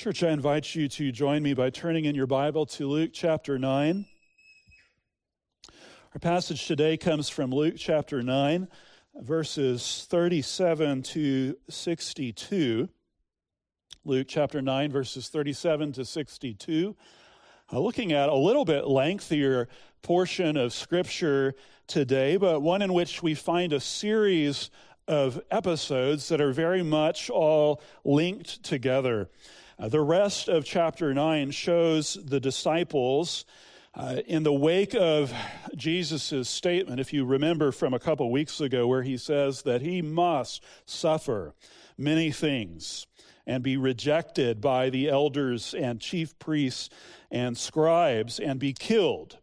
Church, I invite you to join me by turning in your Bible to Luke chapter 9. Our passage today comes from Luke chapter 9, verses 37 to 62. Luke chapter 9, verses 37 to 62. Uh, looking at a little bit lengthier portion of Scripture today, but one in which we find a series of episodes that are very much all linked together. Uh, the rest of chapter 9 shows the disciples uh, in the wake of Jesus' statement, if you remember from a couple weeks ago, where he says that he must suffer many things and be rejected by the elders and chief priests and scribes and be killed,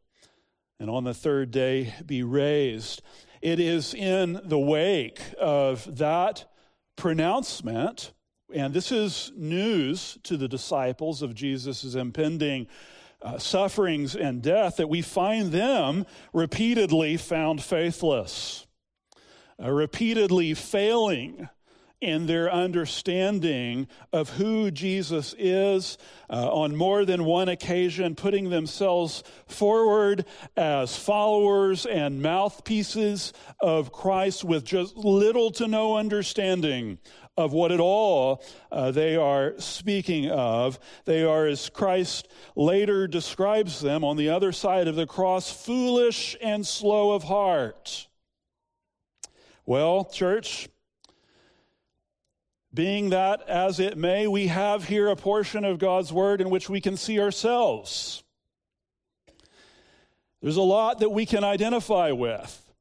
and on the third day be raised. It is in the wake of that pronouncement and this is news to the disciples of Jesus' impending uh, sufferings and death that we find them repeatedly found faithless, uh, repeatedly failing in their understanding of who Jesus is, uh, on more than one occasion, putting themselves forward as followers and mouthpieces of Christ with just little to no understanding of what at all uh, they are speaking of. They are, as Christ later describes them on the other side of the cross, foolish and slow of heart. Well, church, being that as it may, we have here a portion of God's word in which we can see ourselves. There's a lot that we can identify with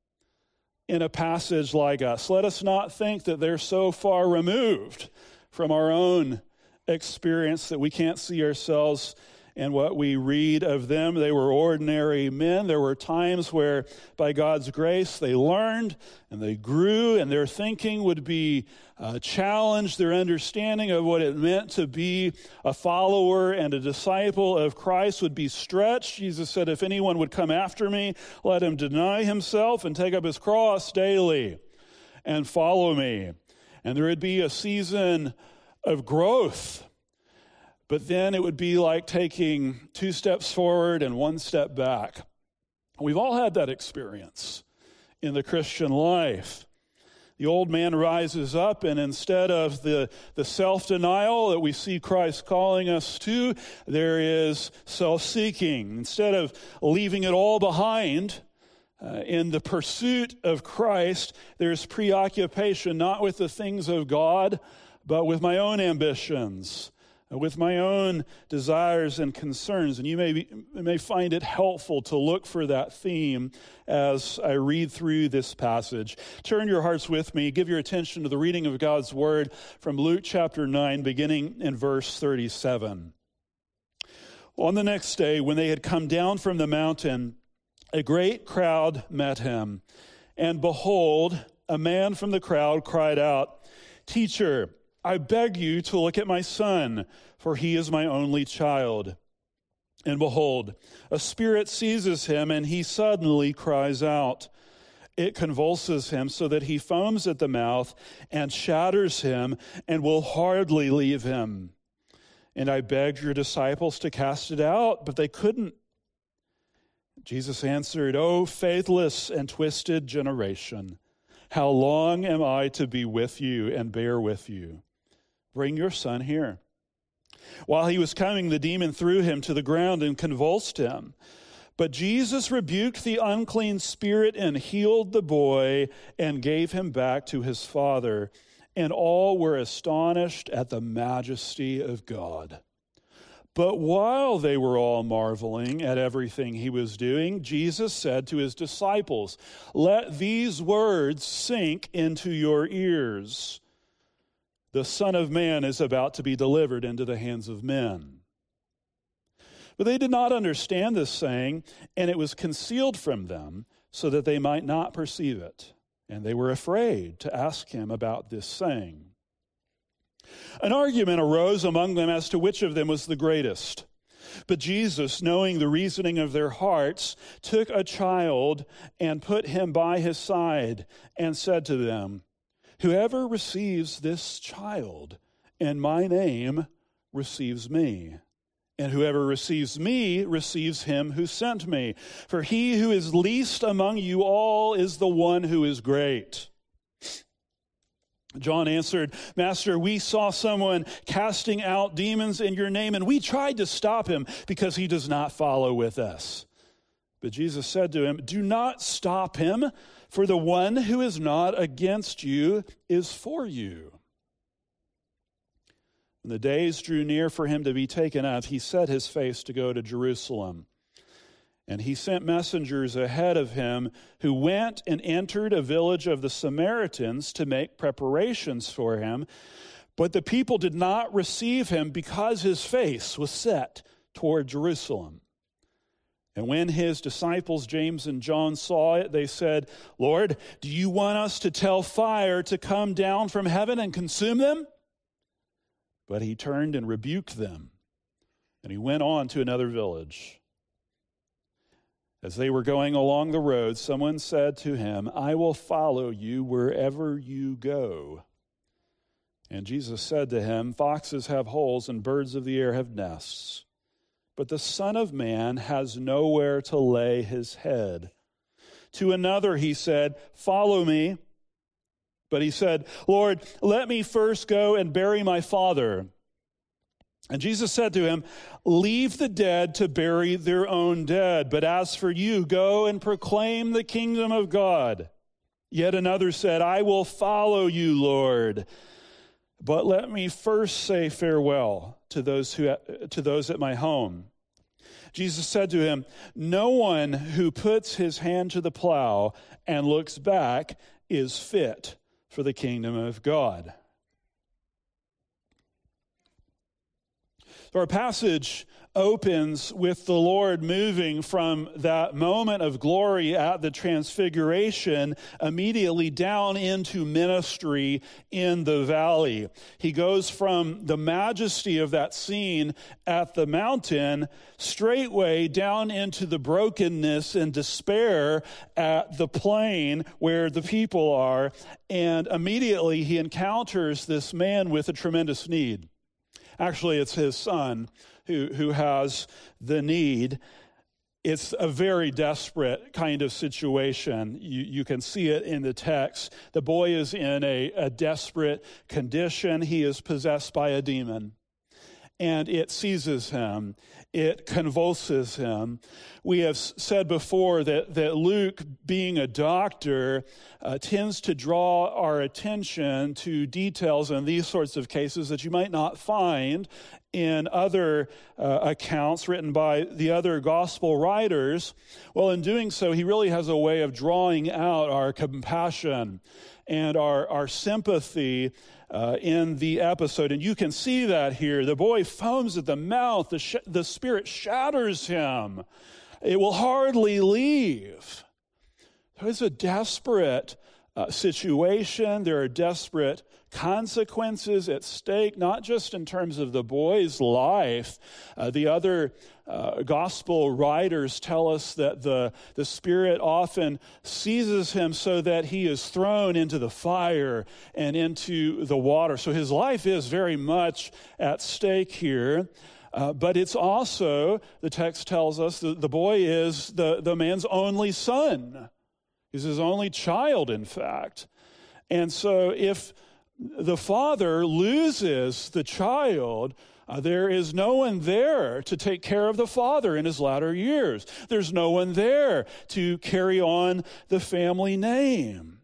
in a passage like us. Let us not think that they're so far removed from our own experience that we can't see ourselves and what we read of them. They were ordinary men. There were times where, by God's grace, they learned and they grew, and their thinking would be uh, challenged, their understanding of what it meant to be a follower and a disciple of Christ would be stretched. Jesus said, If anyone would come after me, let him deny himself and take up his cross daily and follow me. And there would be a season of growth but then it would be like taking two steps forward and one step back. We've all had that experience in the Christian life. The old man rises up, and instead of the, the self denial that we see Christ calling us to, there is self seeking. Instead of leaving it all behind, uh, in the pursuit of Christ, there's preoccupation not with the things of God, but with my own ambitions with my own desires and concerns. And you may, be, may find it helpful to look for that theme as I read through this passage. Turn your hearts with me, give your attention to the reading of God's word from Luke chapter 9, beginning in verse 37. On the next day, when they had come down from the mountain, a great crowd met him. And behold, a man from the crowd cried out, Teacher, I beg you to look at my son, for he is my only child. And behold, a spirit seizes him, and he suddenly cries out. It convulses him so that he foams at the mouth and shatters him and will hardly leave him. And I begged your disciples to cast it out, but they couldn't. Jesus answered, O faithless and twisted generation, how long am I to be with you and bear with you? Bring your son here. While he was coming, the demon threw him to the ground and convulsed him. But Jesus rebuked the unclean spirit and healed the boy and gave him back to his father. And all were astonished at the majesty of God. But while they were all marveling at everything he was doing, Jesus said to his disciples, Let these words sink into your ears the Son of Man is about to be delivered into the hands of men. But they did not understand this saying, and it was concealed from them so that they might not perceive it. And they were afraid to ask him about this saying. An argument arose among them as to which of them was the greatest. But Jesus, knowing the reasoning of their hearts, took a child and put him by his side and said to them, Whoever receives this child in my name receives me. And whoever receives me receives him who sent me. For he who is least among you all is the one who is great. John answered, Master, we saw someone casting out demons in your name, and we tried to stop him because he does not follow with us. But Jesus said to him, Do not stop him, for the one who is not against you is for you. When the days drew near for him to be taken up, he set his face to go to Jerusalem. And he sent messengers ahead of him who went and entered a village of the Samaritans to make preparations for him. But the people did not receive him because his face was set toward Jerusalem. And when his disciples, James and John, saw it, they said, Lord, do you want us to tell fire to come down from heaven and consume them? But he turned and rebuked them, and he went on to another village. As they were going along the road, someone said to him, I will follow you wherever you go. And Jesus said to him, Foxes have holes, and birds of the air have nests, but the Son of Man has nowhere to lay his head. To another he said, Follow me. But he said, Lord, let me first go and bury my father. And Jesus said to him, Leave the dead to bury their own dead, but as for you, go and proclaim the kingdom of God. Yet another said, I will follow you, Lord. But let me first say farewell to those, who, to those at my home. Jesus said to him, No one who puts his hand to the plow and looks back is fit for the kingdom of God. So our passage opens with the Lord moving from that moment of glory at the transfiguration immediately down into ministry in the valley. He goes from the majesty of that scene at the mountain straightway down into the brokenness and despair at the plain where the people are. And immediately he encounters this man with a tremendous need. Actually, it's his son who, who has the need. It's a very desperate kind of situation. You, you can see it in the text. The boy is in a, a desperate condition. He is possessed by a demon and it seizes him, it convulses him. We have said before that, that Luke, being a doctor, uh, tends to draw our attention to details in these sorts of cases that you might not find in other uh, accounts written by the other gospel writers. Well, in doing so, he really has a way of drawing out our compassion and our, our sympathy uh, in the episode. And you can see that here. The boy foams at the mouth, the, sh- the spirit shatters him. It will hardly leave. There is a desperate uh, situation. There are desperate consequences at stake, not just in terms of the boy's life. Uh, the other uh, gospel writers tell us that the, the Spirit often seizes him so that he is thrown into the fire and into the water. So his life is very much at stake here. Uh, but it's also, the text tells us, that the boy is the, the man's only son. He's his only child, in fact. And so if the father loses the child, uh, there is no one there to take care of the father in his latter years. There's no one there to carry on the family name.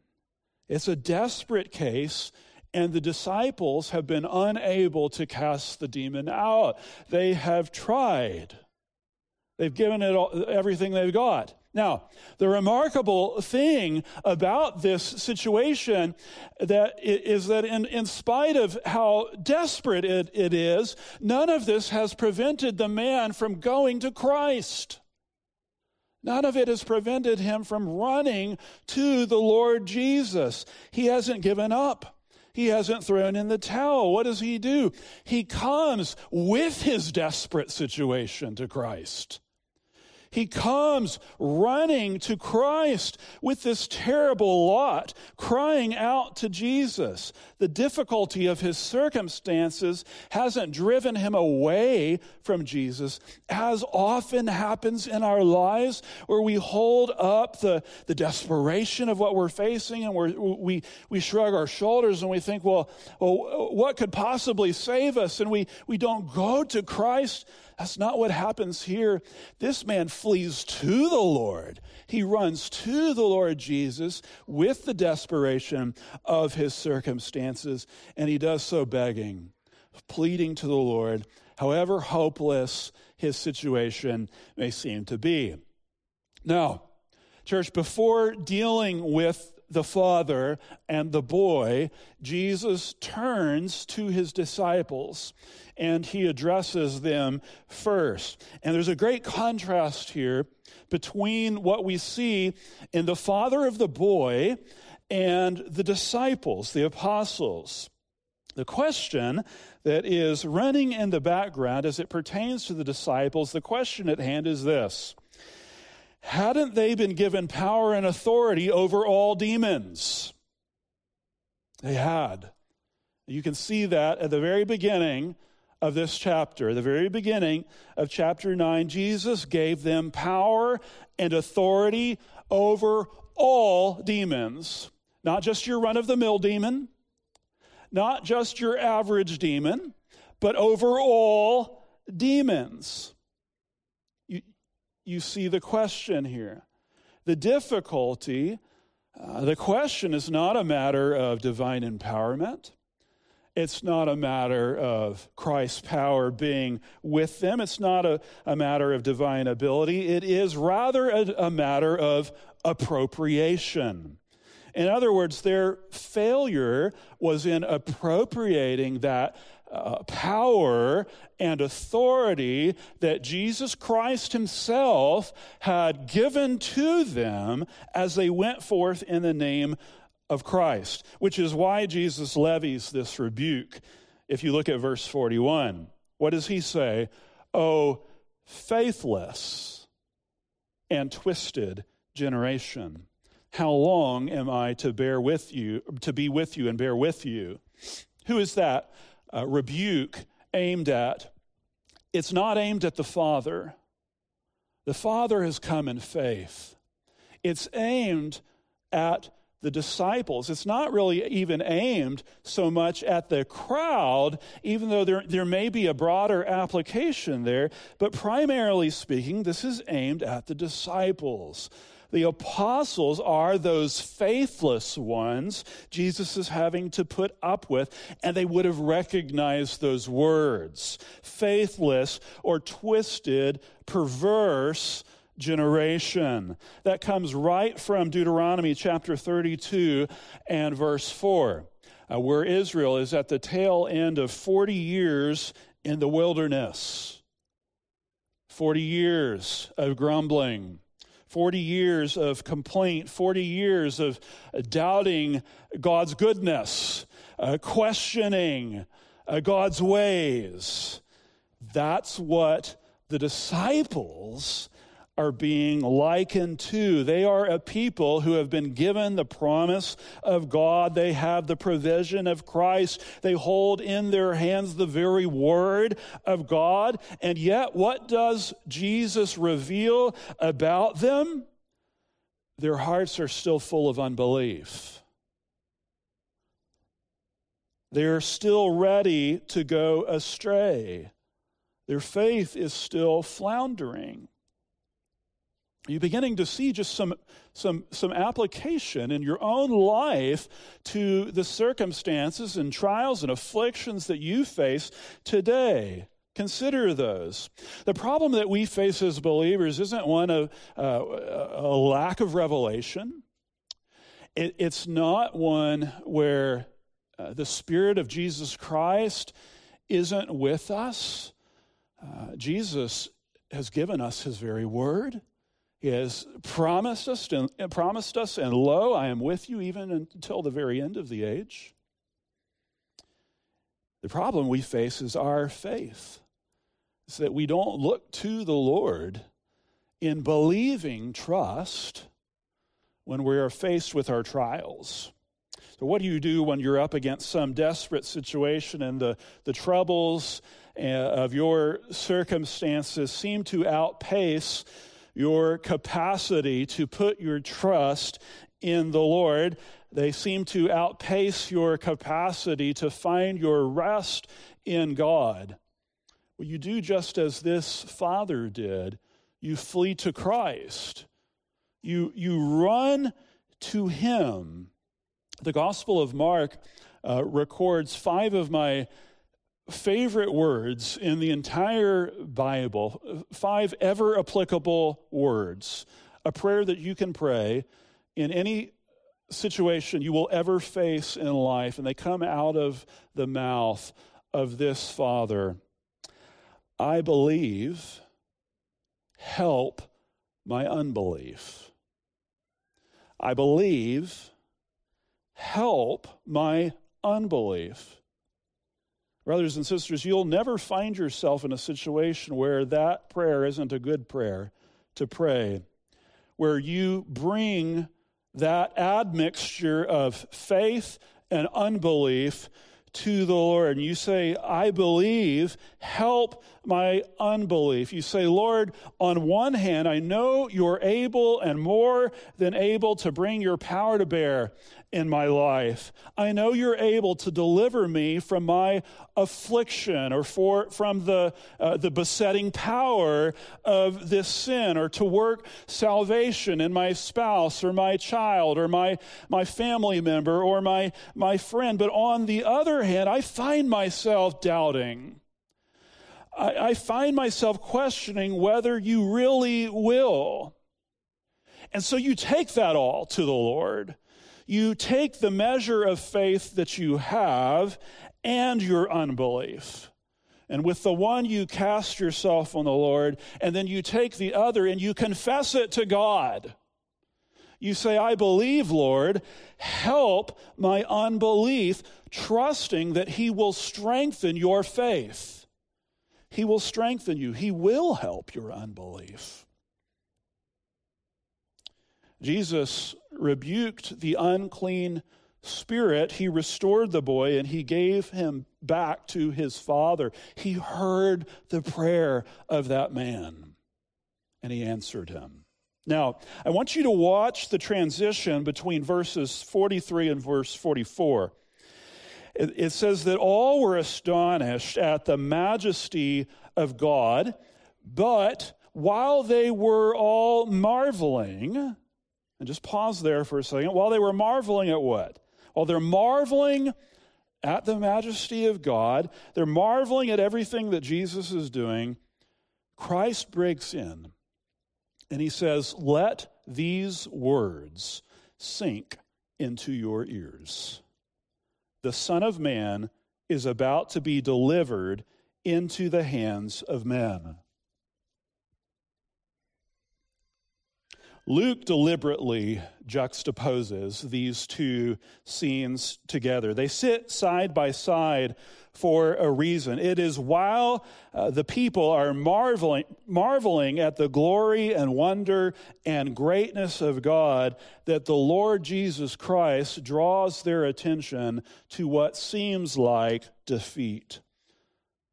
It's a desperate case, and the disciples have been unable to cast the demon out. They have tried, they've given it all, everything they've got. Now, the remarkable thing about this situation that is that in, in spite of how desperate it, it is, none of this has prevented the man from going to Christ. None of it has prevented him from running to the Lord Jesus. He hasn't given up. He hasn't thrown in the towel. What does he do? He comes with his desperate situation to Christ. He comes running to Christ with this terrible lot, crying out to Jesus. The difficulty of his circumstances hasn't driven him away from Jesus, as often happens in our lives, where we hold up the, the desperation of what we're facing and we we, we shrug our shoulders and we think, well, well, what could possibly save us? And we, we don't go to Christ that's not what happens here. This man flees to the Lord. He runs to the Lord Jesus with the desperation of his circumstances, and he does so begging, pleading to the Lord, however hopeless his situation may seem to be. Now, church, before dealing with the father and the boy, Jesus turns to his disciples and he addresses them first. And there's a great contrast here between what we see in the father of the boy and the disciples, the apostles. The question that is running in the background as it pertains to the disciples, the question at hand is this Hadn't they been given power and authority over all demons? They had. You can see that at the very beginning of this chapter, the very beginning of chapter 9, Jesus gave them power and authority over all demons, not just your run of the mill demon, not just your average demon, but over all demons. You, see the question here. The difficulty, uh, the question is not a matter of divine empowerment. It's not a matter of Christ's power being with them. It's not a, a matter of divine ability. It is rather a, a matter of appropriation. In other words, their failure was in appropriating that uh, power and authority that Jesus Christ Himself had given to them as they went forth in the name of Christ, which is why Jesus levies this rebuke. If you look at verse 41, what does he say? Oh, faithless and twisted generation. How long am I to bear with you, to be with you and bear with you? Who is that uh, rebuke aimed at? It's not aimed at the Father. The Father has come in faith. It's aimed at the disciples. It's not really even aimed so much at the crowd, even though there, there may be a broader application there, but primarily speaking, this is aimed at the disciples. The apostles are those faithless ones Jesus is having to put up with, and they would have recognized those words faithless or twisted, perverse, generation. That comes right from Deuteronomy chapter 32 and verse 4, uh, where Israel is at the tail end of 40 years in the wilderness. 40 years of grumbling. 40 years of complaint, 40 years of doubting God's goodness, uh, questioning uh, God's ways. That's what the disciples are being likened to. They are a people who have been given the promise of God. They have the provision of Christ. They hold in their hands the very word of God. And yet, what does Jesus reveal about them? Their hearts are still full of unbelief. They're still ready to go astray. Their faith is still floundering. Are you beginning to see just some, some, some application in your own life to the circumstances and trials and afflictions that you face today? Consider those. The problem that we face as believers isn't one of uh, a lack of revelation. It, it's not one where uh, the Spirit of Jesus Christ isn't with us. Uh, Jesus has given us His very word. Has promised us, and, promised us, and lo, I am with you even until the very end of the age. The problem we face is our faith. It's that we don't look to the Lord in believing trust when we are faced with our trials. So, what do you do when you're up against some desperate situation and the, the troubles uh, of your circumstances seem to outpace your capacity to put your trust in the Lord? They seem to outpace your capacity to find your rest in God. Well, you do just as this father did. You flee to Christ. You, you run to Him. The Gospel of Mark uh, records five of my favorite words in the entire Bible, five ever applicable words, a prayer that you can pray in any situation you will ever face in life, and they come out of the mouth of this Father. I believe, help my unbelief. I believe, help my unbelief. Brothers and sisters, you'll never find yourself in a situation where that prayer isn't a good prayer to pray, where you bring that admixture of faith and unbelief to the Lord. And you say, I believe, help my unbelief. You say, Lord, on one hand, I know you're able and more than able to bring your power to bear in my life. I know you're able to deliver me from my affliction or for, from the, uh, the besetting power of this sin or to work salvation in my spouse or my child or my, my family member or my, my friend. But on the other hand, I find myself doubting. I, I find myself questioning whether you really will. And so you take that all to the Lord you take the measure of faith that you have and your unbelief. And with the one, you cast yourself on the Lord, and then you take the other and you confess it to God. You say, I believe, Lord, help my unbelief, trusting that He will strengthen your faith. He will strengthen you, He will help your unbelief. Jesus rebuked the unclean spirit, he restored the boy and he gave him back to his father. He heard the prayer of that man and he answered him. Now, I want you to watch the transition between verses 43 and verse 44. It, it says that all were astonished at the majesty of God, but while they were all marveling, and just pause there for a second. While they were marveling at what? While they're marveling at the majesty of God, they're marveling at everything that Jesus is doing. Christ breaks in and he says, Let these words sink into your ears. The Son of Man is about to be delivered into the hands of men. Luke deliberately juxtaposes these two scenes together. They sit side by side for a reason. It is while uh, the people are marveling, marveling at the glory and wonder and greatness of God that the Lord Jesus Christ draws their attention to what seems like defeat.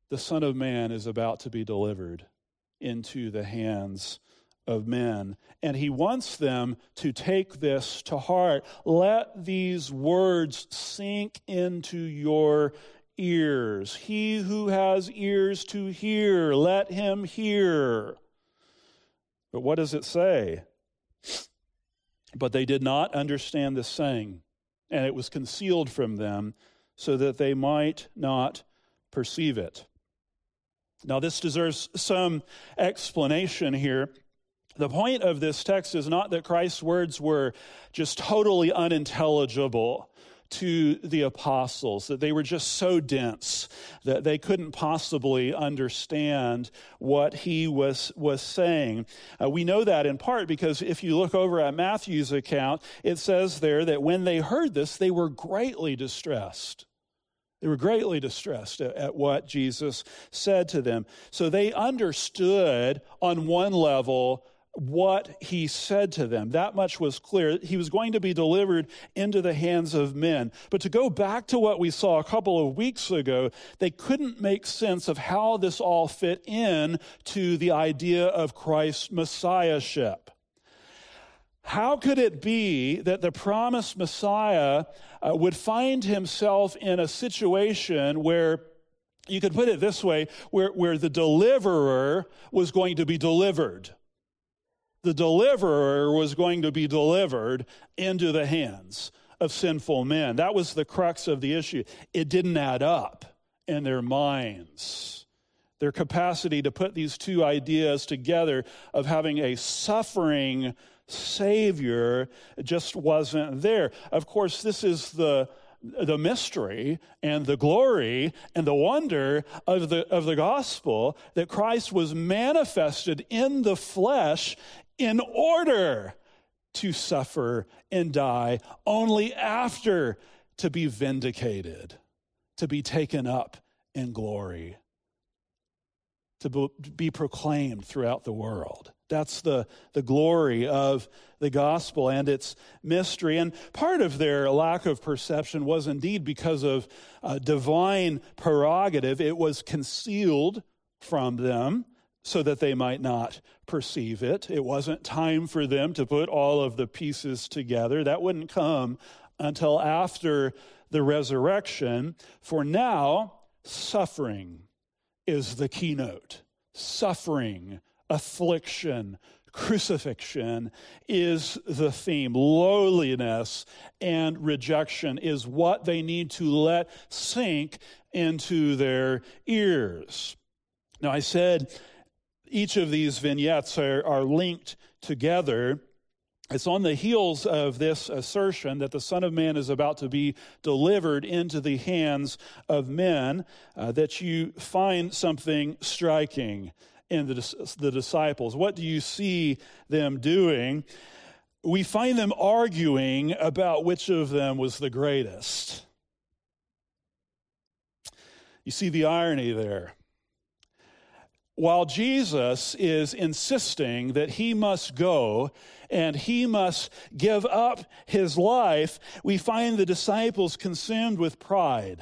The Son of Man is about to be delivered into the hands of men. And he wants them to take this to heart. Let these words sink into your ears. He who has ears to hear, let him hear. But what does it say? But they did not understand the saying, and it was concealed from them so that they might not perceive it. Now, this deserves some explanation here. The point of this text is not that Christ's words were just totally unintelligible to the apostles, that they were just so dense that they couldn't possibly understand what he was, was saying. Uh, we know that in part because if you look over at Matthew's account, it says there that when they heard this, they were greatly distressed. They were greatly distressed at, at what Jesus said to them. So they understood on one level what he said to them. That much was clear. He was going to be delivered into the hands of men. But to go back to what we saw a couple of weeks ago, they couldn't make sense of how this all fit in to the idea of Christ's messiahship. How could it be that the promised Messiah uh, would find himself in a situation where you could put it this way where, where the deliverer was going to be delivered? The deliverer was going to be delivered into the hands of sinful men. That was the crux of the issue. It didn't add up in their minds. Their capacity to put these two ideas together of having a suffering Savior just wasn't there. Of course, this is the the mystery and the glory and the wonder of the, of the gospel that Christ was manifested in the flesh in order to suffer and die, only after to be vindicated, to be taken up in glory, to be proclaimed throughout the world. That's the, the glory of the gospel and its mystery. And part of their lack of perception was indeed because of divine prerogative. It was concealed from them so that they might not perceive it. It wasn't time for them to put all of the pieces together. That wouldn't come until after the resurrection. For now, suffering is the keynote. Suffering, affliction, crucifixion is the theme. Lowliness and rejection is what they need to let sink into their ears. Now, I said each of these vignettes are, are linked together. It's on the heels of this assertion that the Son of Man is about to be delivered into the hands of men uh, that you find something striking in the, the disciples. What do you see them doing? We find them arguing about which of them was the greatest. You see the irony there while Jesus is insisting that he must go and he must give up his life, we find the disciples consumed with pride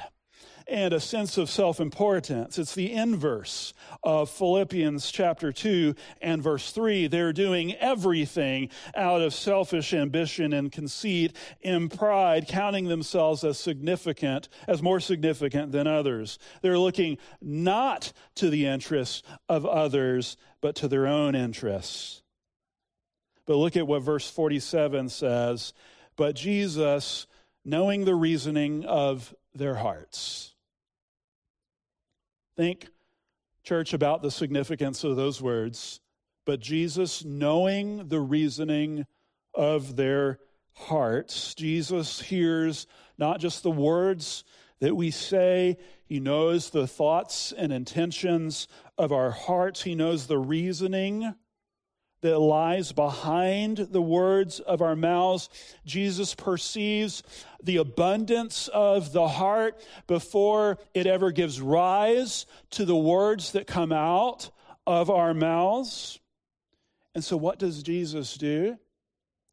and a sense of self importance. It's the inverse of Philippians chapter 2 and verse 3. They're doing everything out of selfish ambition and conceit and pride, counting themselves as significant, as more significant than others. They're looking not to the interests of others, but to their own interests. But look at what verse 47 says. But Jesus, knowing the reasoning of their hearts, Think, church, about the significance of those words. But Jesus, knowing the reasoning of their hearts, Jesus hears not just the words that we say, He knows the thoughts and intentions of our hearts, He knows the reasoning that lies behind the words of our mouths. Jesus perceives the abundance of the heart before it ever gives rise to the words that come out of our mouths. And so, what does Jesus do?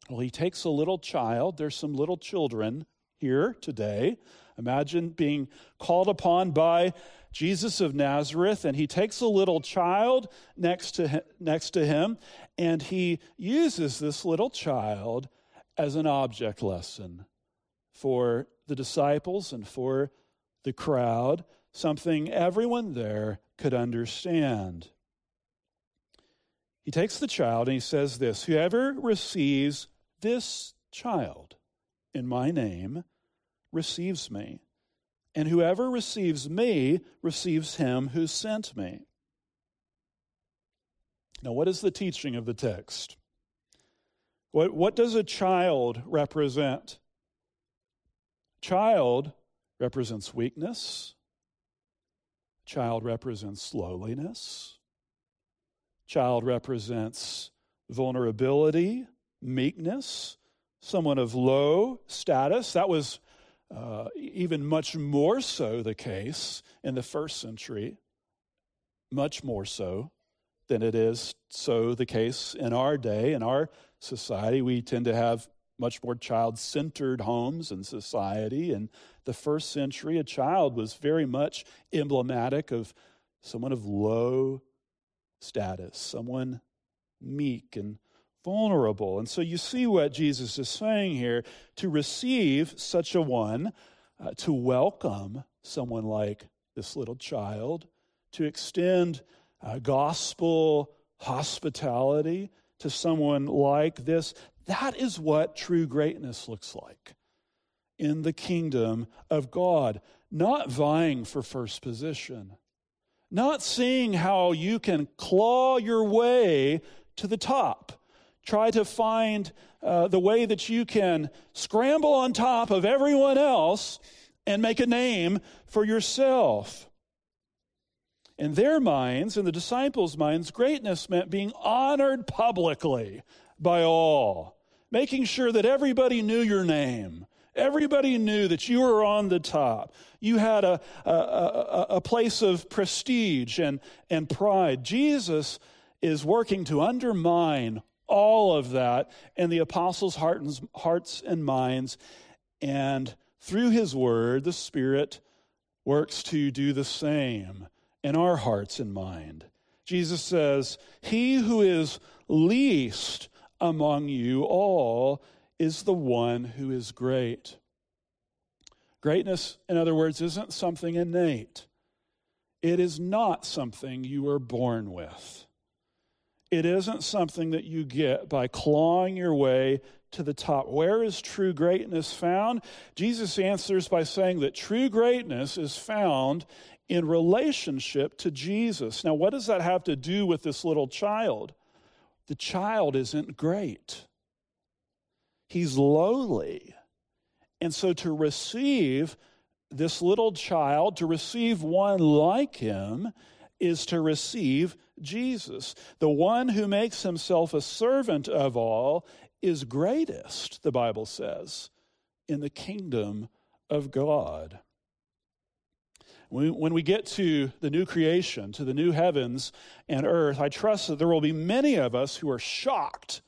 Well, he takes a little child. There's some little children here today. Imagine being called upon by Jesus of Nazareth, and he takes a little child next to him, next to him, and he uses this little child as an object lesson for the disciples and for the crowd, something everyone there could understand. He takes the child and he says this Whoever receives this child in my name receives me and whoever receives me receives him who sent me. Now, what is the teaching of the text? What, what does a child represent? Child represents weakness. Child represents lowliness. Child represents vulnerability, meekness, someone of low status. That was uh, even much more so the case in the first century, much more so than it is so the case in our day, in our society. We tend to have much more child centered homes and society. In the first century, a child was very much emblematic of someone of low status, someone meek and vulnerable. And so you see what Jesus is saying here to receive such a one, uh, to welcome someone like this little child, to extend uh, gospel hospitality to someone like this. That is what true greatness looks like in the kingdom of God, not vying for first position, not seeing how you can claw your way to the top. Try to find uh, the way that you can scramble on top of everyone else and make a name for yourself. In their minds, in the disciples' minds, greatness meant being honored publicly by all, making sure that everybody knew your name. Everybody knew that you were on the top. You had a, a, a, a place of prestige and, and pride. Jesus is working to undermine all of that in the apostles' hearts and minds. And through his word, the Spirit works to do the same in our hearts and mind. Jesus says, He who is least among you all is the one who is great. Greatness, in other words, isn't something innate. It is not something you were born with. It isn't something that you get by clawing your way to the top. Where is true greatness found? Jesus answers by saying that true greatness is found in relationship to Jesus. Now, what does that have to do with this little child? The child isn't great, he's lowly. And so, to receive this little child, to receive one like him, is to receive Jesus. The one who makes himself a servant of all is greatest, the Bible says, in the kingdom of God. When we get to the new creation, to the new heavens and earth, I trust that there will be many of us who are shocked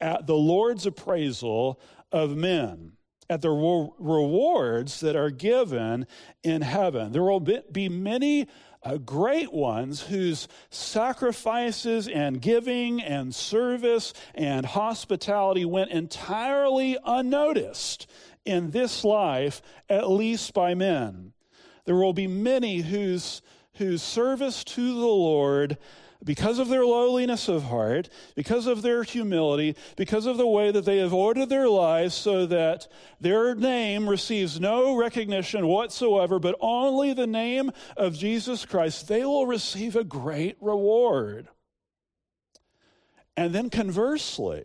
at the Lord's appraisal of men, at the rewards that are given in heaven. There will be many uh, great ones whose sacrifices and giving and service and hospitality went entirely unnoticed in this life, at least by men. There will be many whose, whose service to the Lord, because of their lowliness of heart, because of their humility, because of the way that they have ordered their lives so that their name receives no recognition whatsoever, but only the name of Jesus Christ, they will receive a great reward. And then conversely,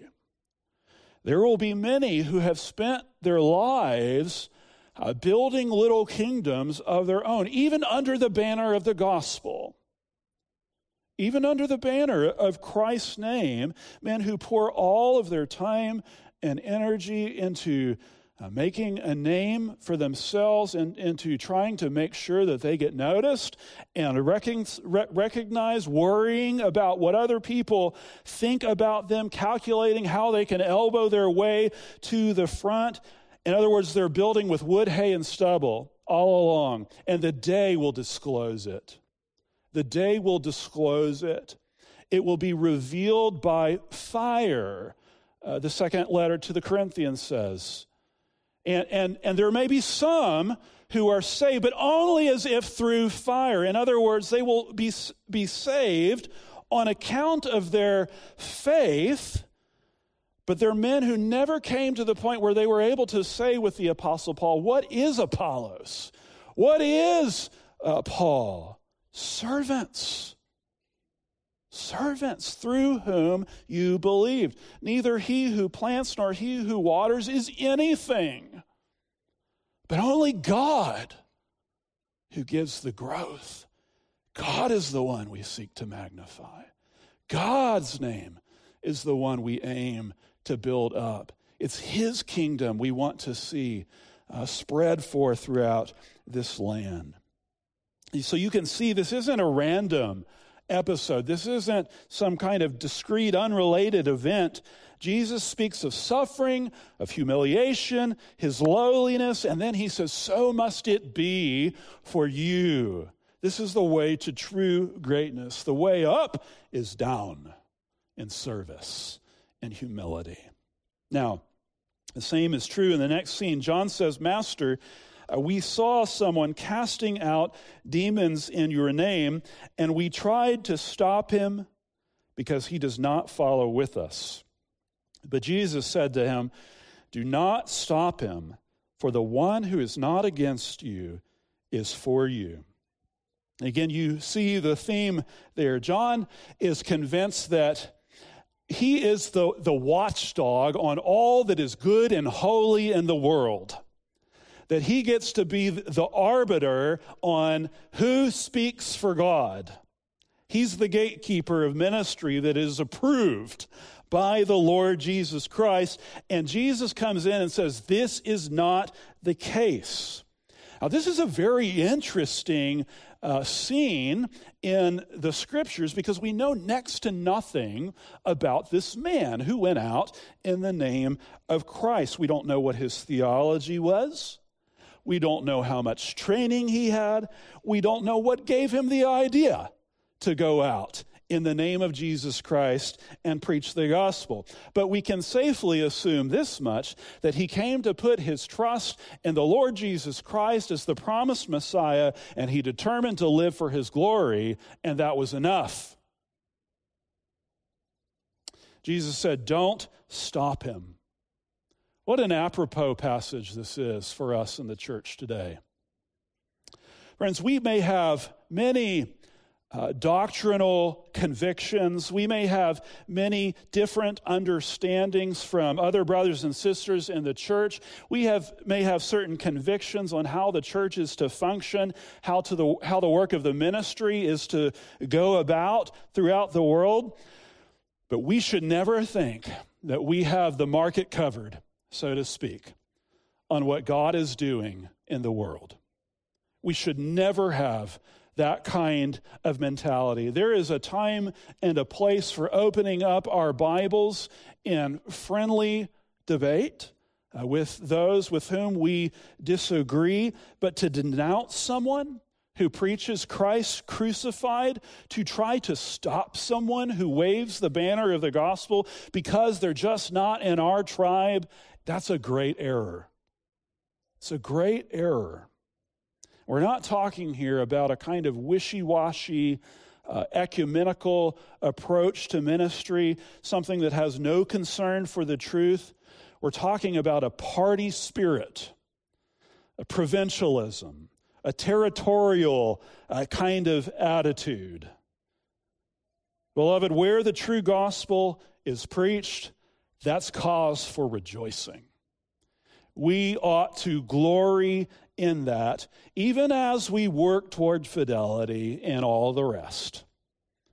there will be many who have spent their lives uh, building little kingdoms of their own, even under the banner of the gospel. Even under the banner of Christ's name, men who pour all of their time and energy into uh, making a name for themselves and into trying to make sure that they get noticed and recognize, worrying about what other people think about them, calculating how they can elbow their way to the front. In other words, they're building with wood, hay, and stubble all along, and the day will disclose it. The day will disclose it. It will be revealed by fire, uh, the second letter to the Corinthians says. And, and, and there may be some who are saved, but only as if through fire. In other words, they will be, be saved on account of their faith but they're men who never came to the point where they were able to say with the Apostle Paul, What is Apollos? What is uh, Paul? Servants. Servants through whom you believed. Neither he who plants nor he who waters is anything, but only God who gives the growth. God is the one we seek to magnify. God's name is the one we aim to build up. It's His kingdom we want to see uh, spread forth throughout this land. So you can see this isn't a random episode. This isn't some kind of discrete, unrelated event. Jesus speaks of suffering, of humiliation, his lowliness, and then he says, So must it be for you. This is the way to true greatness. The way up is down in service and humility. Now, the same is true in the next scene. John says, Master, Uh, we saw someone casting out demons in your name, and we tried to stop him because he does not follow with us. But Jesus said to him, Do not stop him, for the one who is not against you is for you. Again, you see the theme there. John is convinced that he is the, the watchdog on all that is good and holy in the world that he gets to be the arbiter on who speaks for God. He's the gatekeeper of ministry that is approved by the Lord Jesus Christ. And Jesus comes in and says, This is not the case. Now, this is a very interesting uh, scene in the scriptures because we know next to nothing about this man who went out in the name of Christ. We don't know what his theology was. We don't know how much training he had. We don't know what gave him the idea to go out in the name of Jesus Christ and preach the gospel. But we can safely assume this much that he came to put his trust in the Lord Jesus Christ as the promised Messiah, and he determined to live for his glory, and that was enough. Jesus said, Don't stop him. What an apropos passage this is for us in the church today. Friends, we may have many uh, doctrinal convictions. We may have many different understandings from other brothers and sisters in the church. We have, may have certain convictions on how the church is to function, how, to the, how the work of the ministry is to go about throughout the world. But we should never think that we have the market covered so to speak, on what God is doing in the world. We should never have that kind of mentality. There is a time and a place for opening up our Bibles in friendly debate. Uh, with those with whom we disagree, but to denounce someone who preaches Christ crucified, to try to stop someone who waves the banner of the gospel because they're just not in our tribe that's a great error. It's a great error. We're not talking here about a kind of wishy washy, uh, ecumenical approach to ministry, something that has no concern for the truth. We're talking about a party spirit, a provincialism, a territorial uh, kind of attitude. Beloved, where the true gospel is preached, that's cause for rejoicing. We ought to glory in that, even as we work toward fidelity and all the rest.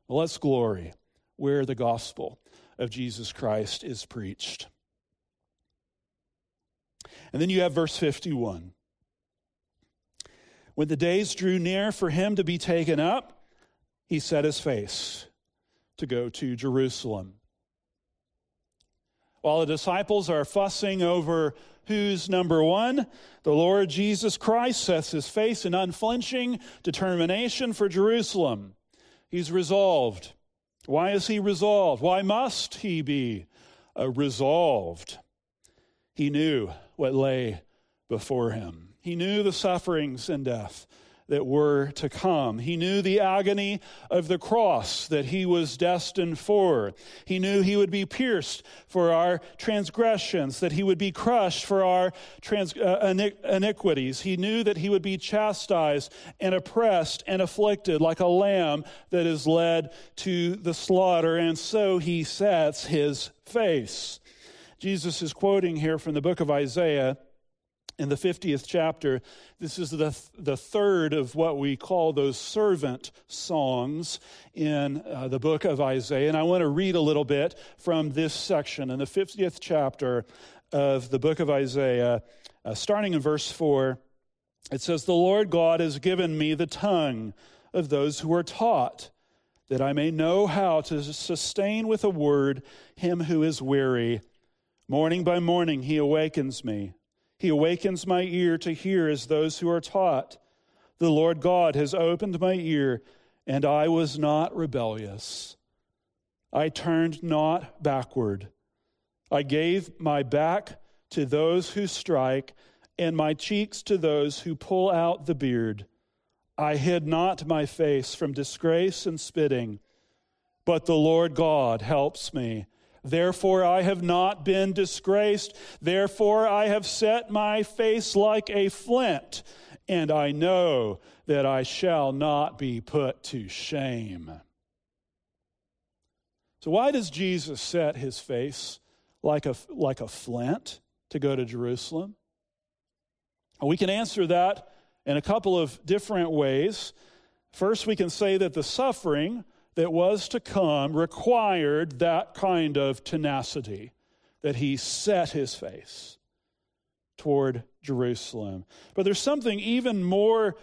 Let's glory where the gospel of Jesus Christ is preached. And then you have verse 51. When the days drew near for him to be taken up, he set his face to go to Jerusalem. While the disciples are fussing over who's number one, the Lord Jesus Christ sets his face in unflinching determination for Jerusalem. He's resolved. Why is he resolved? Why must he be uh, resolved? He knew what lay before him. He knew the sufferings and death that were to come. He knew the agony of the cross that he was destined for. He knew he would be pierced for our transgressions, that he would be crushed for our trans- uh, iniquities. He knew that he would be chastised and oppressed and afflicted like a lamb that is led to the slaughter. And so he sets his face. Jesus is quoting here from the book of Isaiah in the 50th chapter. This is the, the third of what we call those servant songs in uh, the book of Isaiah. And I want to read a little bit from this section in the 50th chapter of the book of Isaiah, uh, starting in verse 4. It says, The Lord God has given me the tongue of those who are taught that I may know how to sustain with a word him who is weary. Morning by morning he awakens me. He awakens my ear to hear as those who are taught. The Lord God has opened my ear, and I was not rebellious. I turned not backward. I gave my back to those who strike, and my cheeks to those who pull out the beard. I hid not my face from disgrace and spitting, but the Lord God helps me. Therefore, I have not been disgraced. Therefore, I have set my face like a flint, and I know that I shall not be put to shame. So, why does Jesus set his face like a, like a flint to go to Jerusalem? We can answer that in a couple of different ways. First, we can say that the suffering that was to come required that kind of tenacity, that he set his face toward Jerusalem. But there's something even more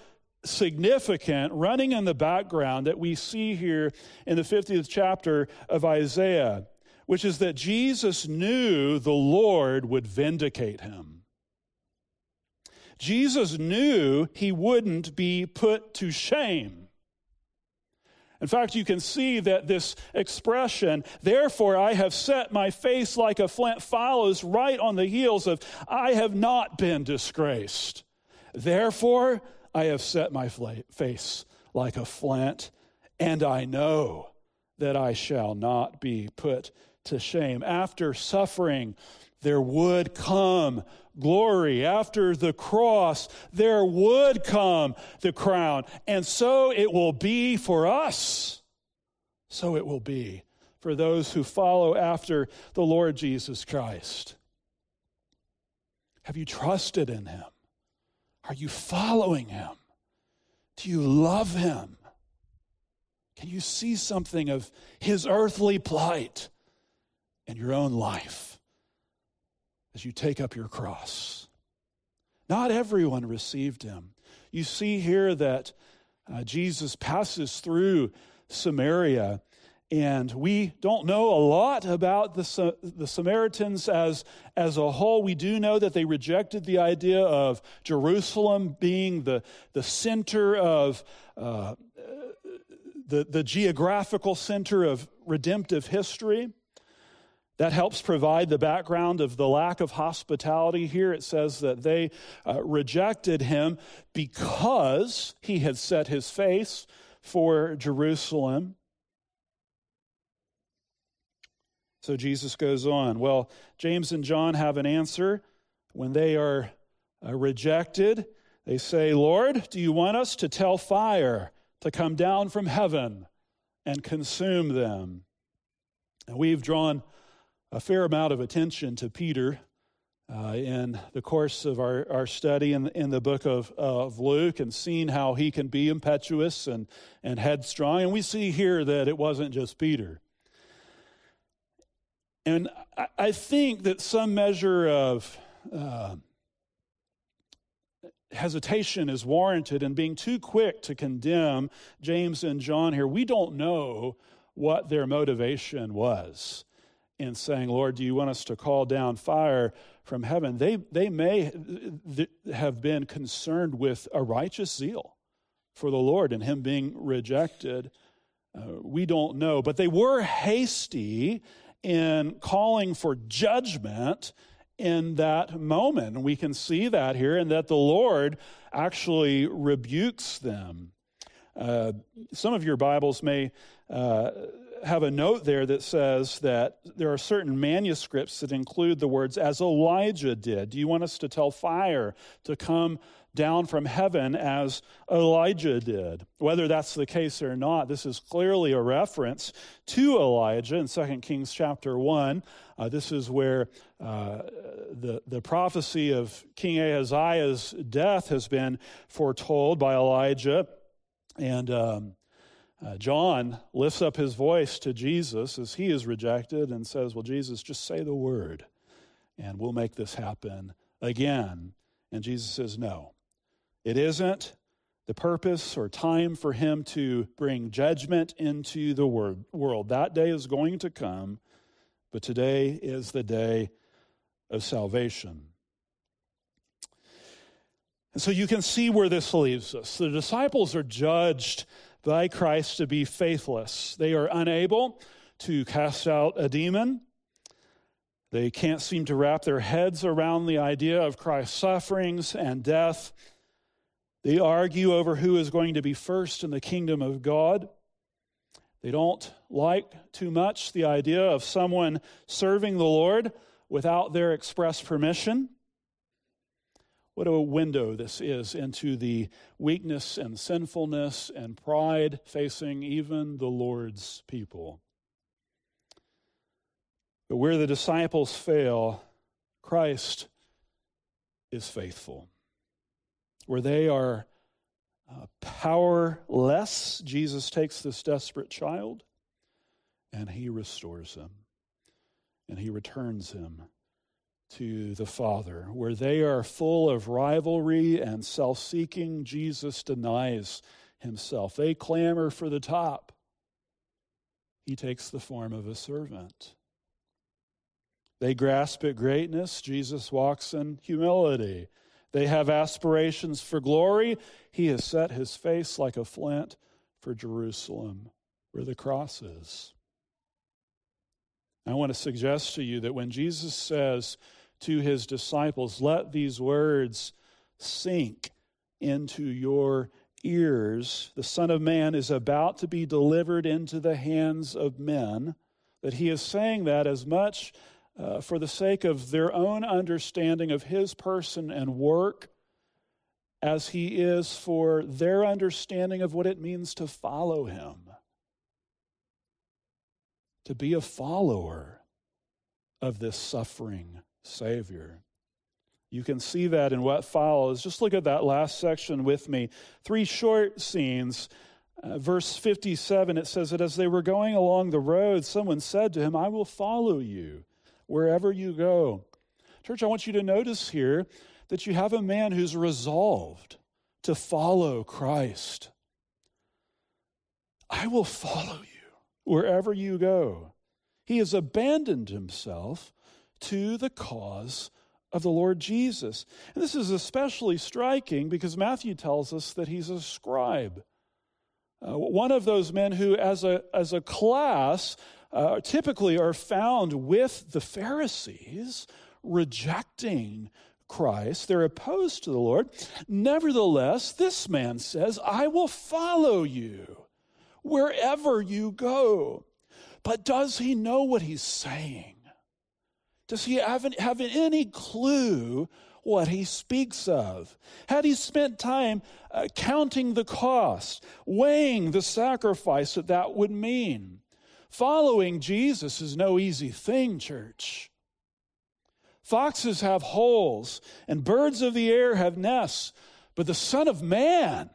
significant running in the background that we see here in the 50th chapter of Isaiah, which is that Jesus knew the Lord would vindicate him. Jesus knew he wouldn't be put to shame. In fact, you can see that this expression, therefore I have set my face like a flint, follows right on the heels of, I have not been disgraced. Therefore I have set my face like a flint, and I know that I shall not be put to shame. After suffering, there would come glory. After the cross, there would come the crown. And so it will be for us. So it will be for those who follow after the Lord Jesus Christ. Have you trusted in him? Are you following him? Do you love him? Can you see something of his earthly plight in your own life? As you take up your cross. Not everyone received him. You see here that uh, Jesus passes through Samaria, and we don't know a lot about the, the Samaritans as, as a whole. We do know that they rejected the idea of Jerusalem being the, the center of uh, the, the geographical center of redemptive history. That helps provide the background of the lack of hospitality. Here it says that they uh, rejected him because he had set his face for Jerusalem. So Jesus goes on. Well, James and John have an answer when they are uh, rejected. They say, Lord, do you want us to tell fire to come down from heaven and consume them? And we've drawn a fair amount of attention to Peter uh, in the course of our, our study in, in the book of, of Luke and seeing how he can be impetuous and, and headstrong. And we see here that it wasn't just Peter. And I, I think that some measure of uh, hesitation is warranted in being too quick to condemn James and John here. We don't know what their motivation was in saying, Lord, do you want us to call down fire from heaven? They, they may have been concerned with a righteous zeal for the Lord and Him being rejected. Uh, we don't know. But they were hasty in calling for judgment in that moment. We can see that here, and that the Lord actually rebukes them. Uh, some of your Bibles may uh, have a note there that says that there are certain manuscripts that include the words, as Elijah did. Do you want us to tell fire to come down from heaven as Elijah did? Whether that's the case or not, this is clearly a reference to Elijah in 2 Kings chapter 1. Uh, this is where uh, the, the prophecy of King Ahaziah's death has been foretold by Elijah. And. Um, uh, John lifts up his voice to Jesus as he is rejected and says, Well, Jesus, just say the word and we'll make this happen again. And Jesus says, No, it isn't the purpose or time for him to bring judgment into the world. That day is going to come, but today is the day of salvation. And so you can see where this leaves us. The disciples are judged by Christ to be faithless. They are unable to cast out a demon. They can't seem to wrap their heads around the idea of Christ's sufferings and death. They argue over who is going to be first in the kingdom of God. They don't like too much the idea of someone serving the Lord without their express permission. What a window this is into the weakness and sinfulness and pride facing even the Lord's people. But where the disciples fail, Christ is faithful. Where they are uh, powerless, Jesus takes this desperate child and he restores him and he returns him to the Father. Where they are full of rivalry and self seeking, Jesus denies himself. They clamor for the top. He takes the form of a servant. They grasp at greatness. Jesus walks in humility. They have aspirations for glory. He has set his face like a flint for Jerusalem, where the cross is. I want to suggest to you that when Jesus says to his disciples, Let these words sink into your ears, the Son of Man is about to be delivered into the hands of men, that he is saying that as much uh, for the sake of their own understanding of his person and work as he is for their understanding of what it means to follow him to be a follower of this suffering Savior. You can see that in what follows. Just look at that last section with me. Three short scenes. Uh, verse 57, it says that as they were going along the road, someone said to him, I will follow you wherever you go. Church, I want you to notice here that you have a man who's resolved to follow Christ. I will follow you wherever you go. He has abandoned himself to the cause of the Lord Jesus. And this is especially striking because Matthew tells us that he's a scribe. Uh, one of those men who, as a, as a class, uh, typically are found with the Pharisees, rejecting Christ. They're opposed to the Lord. Nevertheless, this man says, I will follow you wherever you go. But does he know what he's saying? Does he have, have any clue what he speaks of? Had he spent time uh, counting the cost, weighing the sacrifice that that would mean? Following Jesus is no easy thing, church. Foxes have holes, and birds of the air have nests, but the Son of Man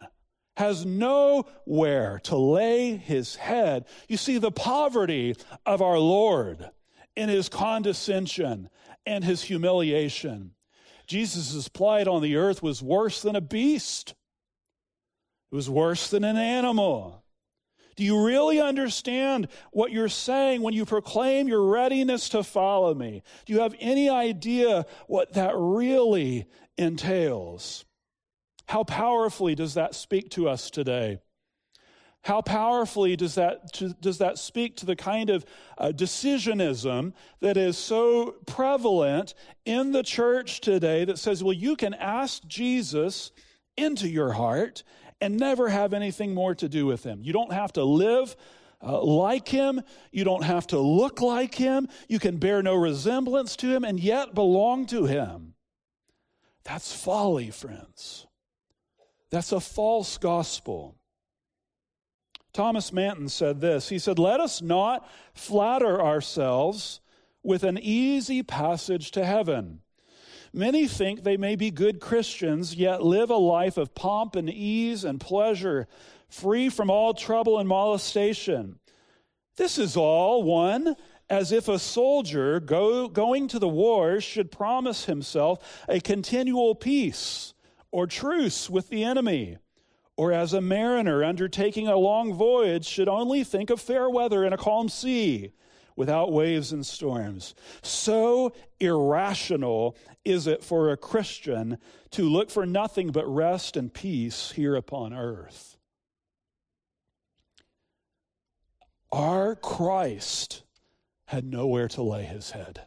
has nowhere to lay his head. You see, the poverty of our Lord in his condescension and his humiliation. Jesus' plight on the earth was worse than a beast, it was worse than an animal. Do you really understand what you're saying when you proclaim your readiness to follow me? Do you have any idea what that really entails? How powerfully does that speak to us today? How powerfully does that, does that speak to the kind of uh, decisionism that is so prevalent in the church today that says, well, you can ask Jesus into your heart and never have anything more to do with him. You don't have to live uh, like him. You don't have to look like him. You can bear no resemblance to him and yet belong to him. That's folly, friends. That's a false gospel. Thomas Manton said this He said, Let us not flatter ourselves with an easy passage to heaven. Many think they may be good Christians, yet live a life of pomp and ease and pleasure, free from all trouble and molestation. This is all one as if a soldier go, going to the wars should promise himself a continual peace or truce with the enemy, or as a mariner undertaking a long voyage should only think of fair weather and a calm sea without waves and storms. So irrational is it for a Christian to look for nothing but rest and peace here upon earth. Our Christ had nowhere to lay his head.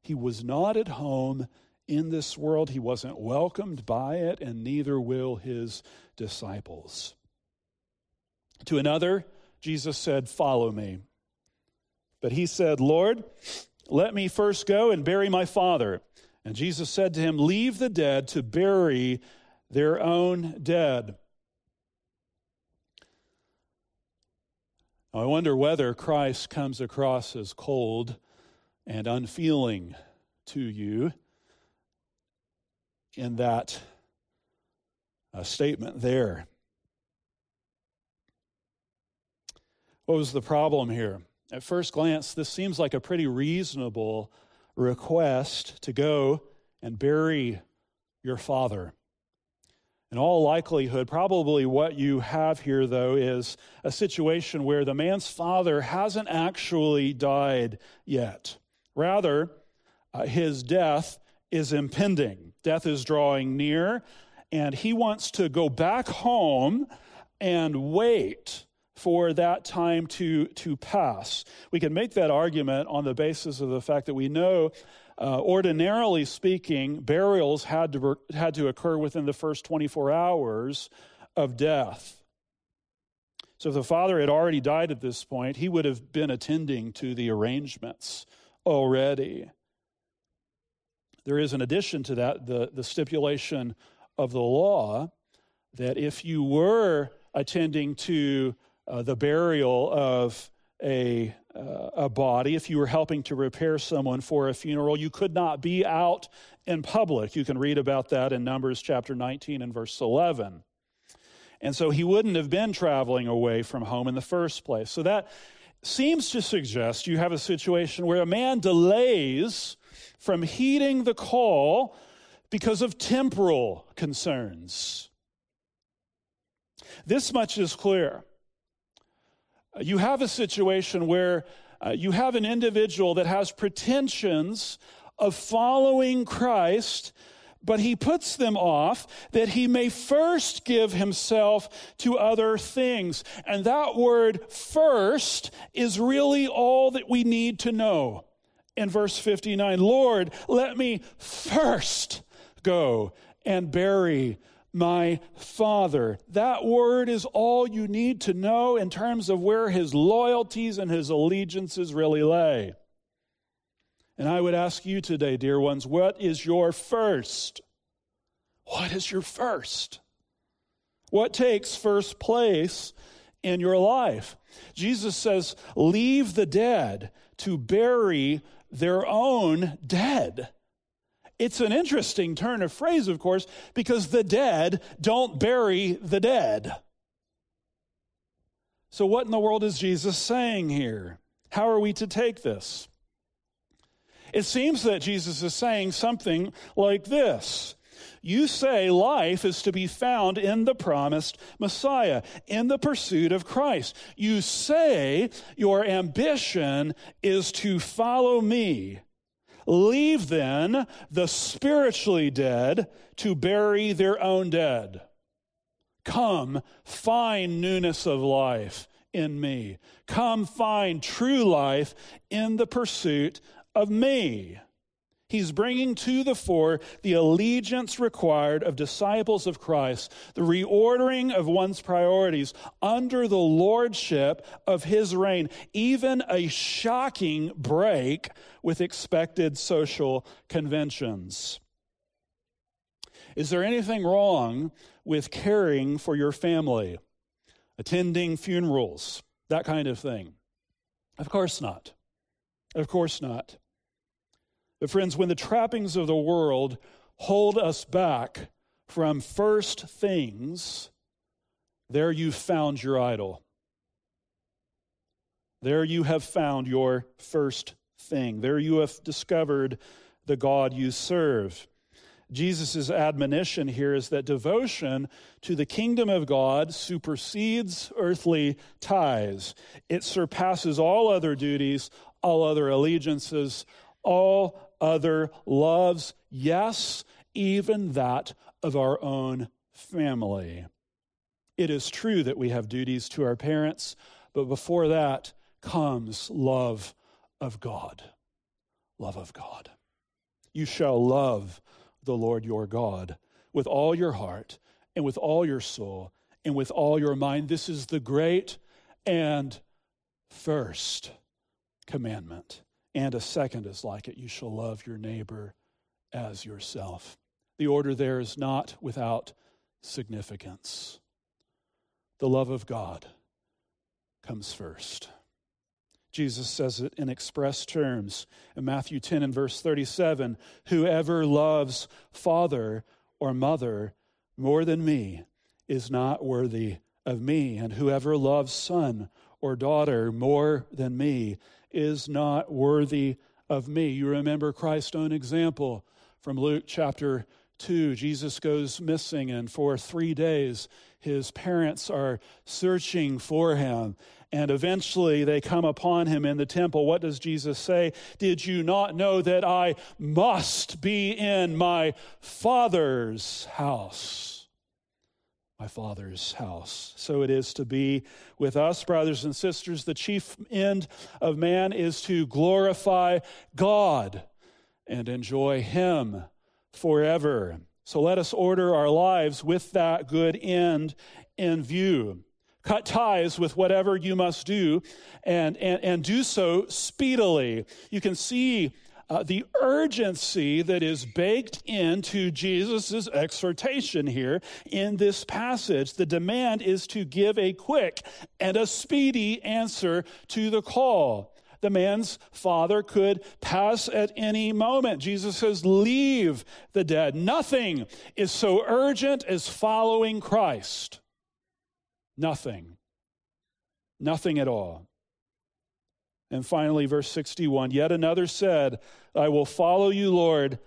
He was not at home in this world. He wasn't welcomed by it, and neither will his disciples. To another, Jesus said, Follow me. But he said, Lord, let me first go and bury my father. And Jesus said to him, Leave the dead to bury their own dead. Now, I wonder whether Christ comes across as cold and unfeeling to you in that uh, statement there. What was the problem here? At first glance, this seems like a pretty reasonable request to go and bury your father. In all likelihood, probably what you have here, though, is a situation where the man's father hasn't actually died yet. Rather, uh, his death is impending. Death is drawing near, and he wants to go back home and wait for that time to, to pass. We can make that argument on the basis of the fact that we know, uh, ordinarily speaking, burials had to, had to occur within the first 24 hours of death. So if the father had already died at this point, he would have been attending to the arrangements already. There is, in addition to that, the, the stipulation of the law that if you were attending to uh, the burial of a, uh, a body, if you were helping to prepare someone for a funeral, you could not be out in public. You can read about that in Numbers chapter 19 and verse 11. And so he wouldn't have been traveling away from home in the first place. So that seems to suggest you have a situation where a man delays from heeding the call because of temporal concerns. This much is clear. You have a situation where uh, you have an individual that has pretensions of following Christ, but he puts them off that he may first give himself to other things. And that word first is really all that we need to know in verse 59 Lord, let me first go and bury my father. That word is all you need to know in terms of where his loyalties and his allegiances really lay. And I would ask you today, dear ones, what is your first? What is your first? What takes first place in your life? Jesus says, Leave the dead to bury their own dead. It's an interesting turn of phrase, of course, because the dead don't bury the dead. So, what in the world is Jesus saying here? How are we to take this? It seems that Jesus is saying something like this you say life is to be found in the promised Messiah, in the pursuit of Christ. You say your ambition is to follow me. Leave then the spiritually dead to bury their own dead. Come, find newness of life in me. Come, find true life in the pursuit of me. He's bringing to the fore the allegiance required of disciples of Christ, the reordering of one's priorities under the lordship of his reign, even a shocking break with expected social conventions. Is there anything wrong with caring for your family, attending funerals, that kind of thing? Of course not. Of course not. But, friends, when the trappings of the world hold us back from first things, there you've found your idol. There you have found your first thing. There you have discovered the God you serve. Jesus' admonition here is that devotion to the kingdom of God supersedes earthly ties. It surpasses all other duties, all other allegiances, all other loves, yes, even that of our own family. It is true that we have duties to our parents, but before that comes love of God. Love of God. You shall love the Lord your God with all your heart and with all your soul and with all your mind. This is the great and first commandment. And a second is like it you shall love your neighbor as yourself. The order there is not without significance. The love of God comes first. Jesus says it in express terms in Matthew 10 and verse 37 Whoever loves father or mother more than me is not worthy of me, and whoever loves son or daughter more than me is not worthy of me. You remember Christ's own example from Luke chapter 2. Jesus goes missing, and for three days, his parents are searching for him. And eventually they come upon him in the temple. What does Jesus say? Did you not know that I must be in my Father's house? My Father's house. So it is to be with us, brothers and sisters. The chief end of man is to glorify God and enjoy Him forever. So let us order our lives with that good end in view. Cut ties with whatever you must do and, and, and do so speedily. You can see uh, the urgency that is baked into Jesus' exhortation here in this passage. The demand is to give a quick and a speedy answer to the call. The man's father could pass at any moment. Jesus says, Leave the dead. Nothing is so urgent as following Christ. Nothing. Nothing at all. And finally, verse 61 Yet another said, I will follow you, Lord,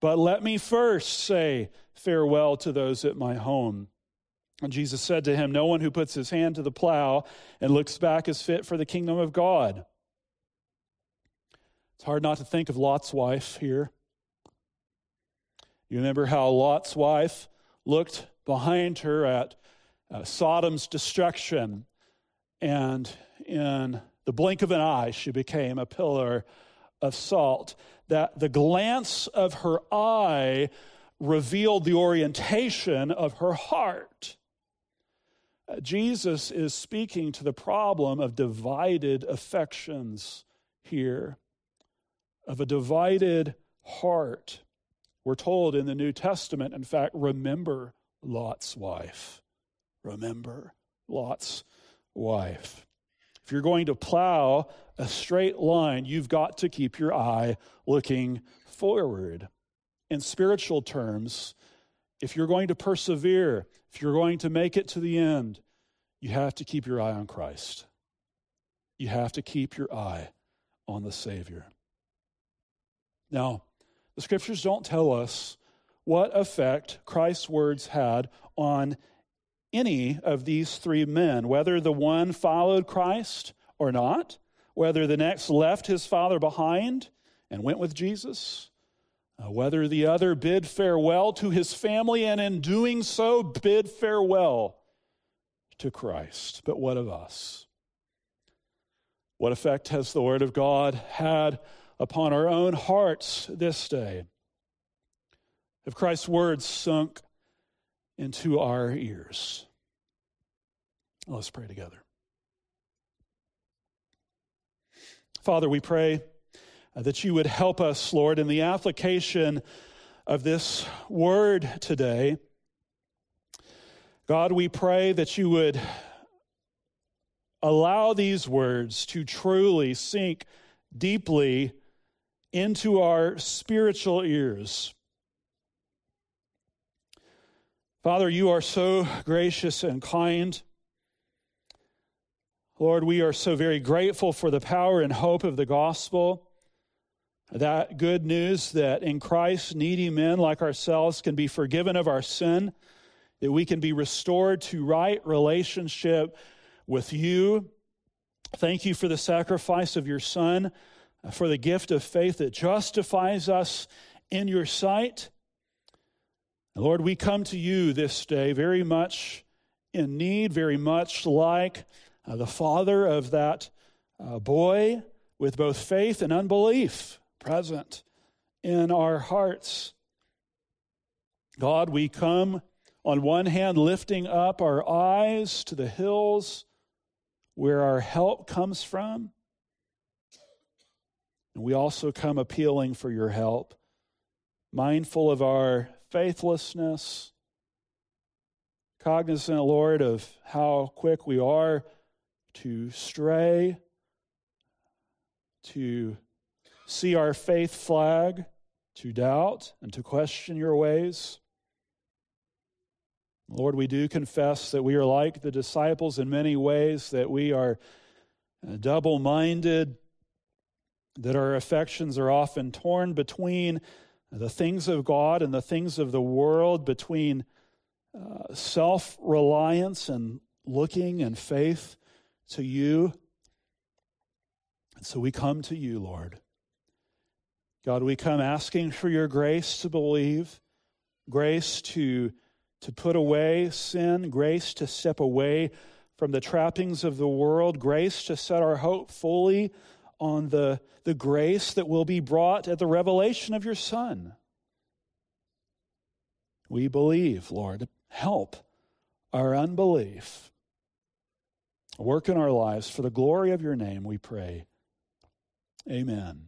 but let me first say farewell to those at my home. And Jesus said to him, No one who puts his hand to the plow and looks back is fit for the kingdom of God. It's hard not to think of Lot's wife here. You remember how Lot's wife looked behind her at uh, Sodom's destruction. And in the blink of an eye, she became a pillar of salt. That the glance of her eye revealed the orientation of her heart. Uh, Jesus is speaking to the problem of divided affections here, of a divided heart. We're told in the New Testament, in fact, remember Lot's wife remember Lot's wife. If you're going to plow a straight line, you've got to keep your eye looking forward. In spiritual terms, if you're going to persevere, if you're going to make it to the end, you have to keep your eye on Christ. You have to keep your eye on the Savior. Now, the scriptures don't tell us what effect Christ's words had on any of these three men, whether the one followed Christ or not, whether the next left his father behind and went with Jesus, uh, whether the other bid farewell to his family and in doing so bid farewell to Christ. But what of us? What effect has the Word of God had upon our own hearts this day? Have Christ's words sunk into our ears. Let's pray together. Father, we pray uh, that you would help us, Lord, in the application of this word today. God, we pray that you would allow these words to truly sink deeply into our spiritual ears. Father, you are so gracious and kind. Lord, we are so very grateful for the power and hope of the gospel. That good news that in Christ, needy men like ourselves can be forgiven of our sin, that we can be restored to right relationship with you. Thank you for the sacrifice of your Son, for the gift of faith that justifies us in your sight. Lord, we come to you this day very much in need, very much like uh, the father of that uh, boy with both faith and unbelief present in our hearts. God, we come on one hand lifting up our eyes to the hills where our help comes from. And we also come appealing for your help, mindful of our faithlessness, cognizant, Lord, of how quick we are to stray, to see our faith flag, to doubt, and to question your ways. Lord, we do confess that we are like the disciples in many ways, that we are uh, double minded, that our affections are often torn between the things of God and the things of the world, between uh, self reliance and looking and faith to you. And so we come to you, Lord. God, we come asking for your grace to believe, grace to, to put away sin, grace to step away from the trappings of the world, grace to set our hope fully on the, the grace that will be brought at the revelation of your Son. We believe, Lord. Help our unbelief. Work in our lives for the glory of your name, we pray. Amen.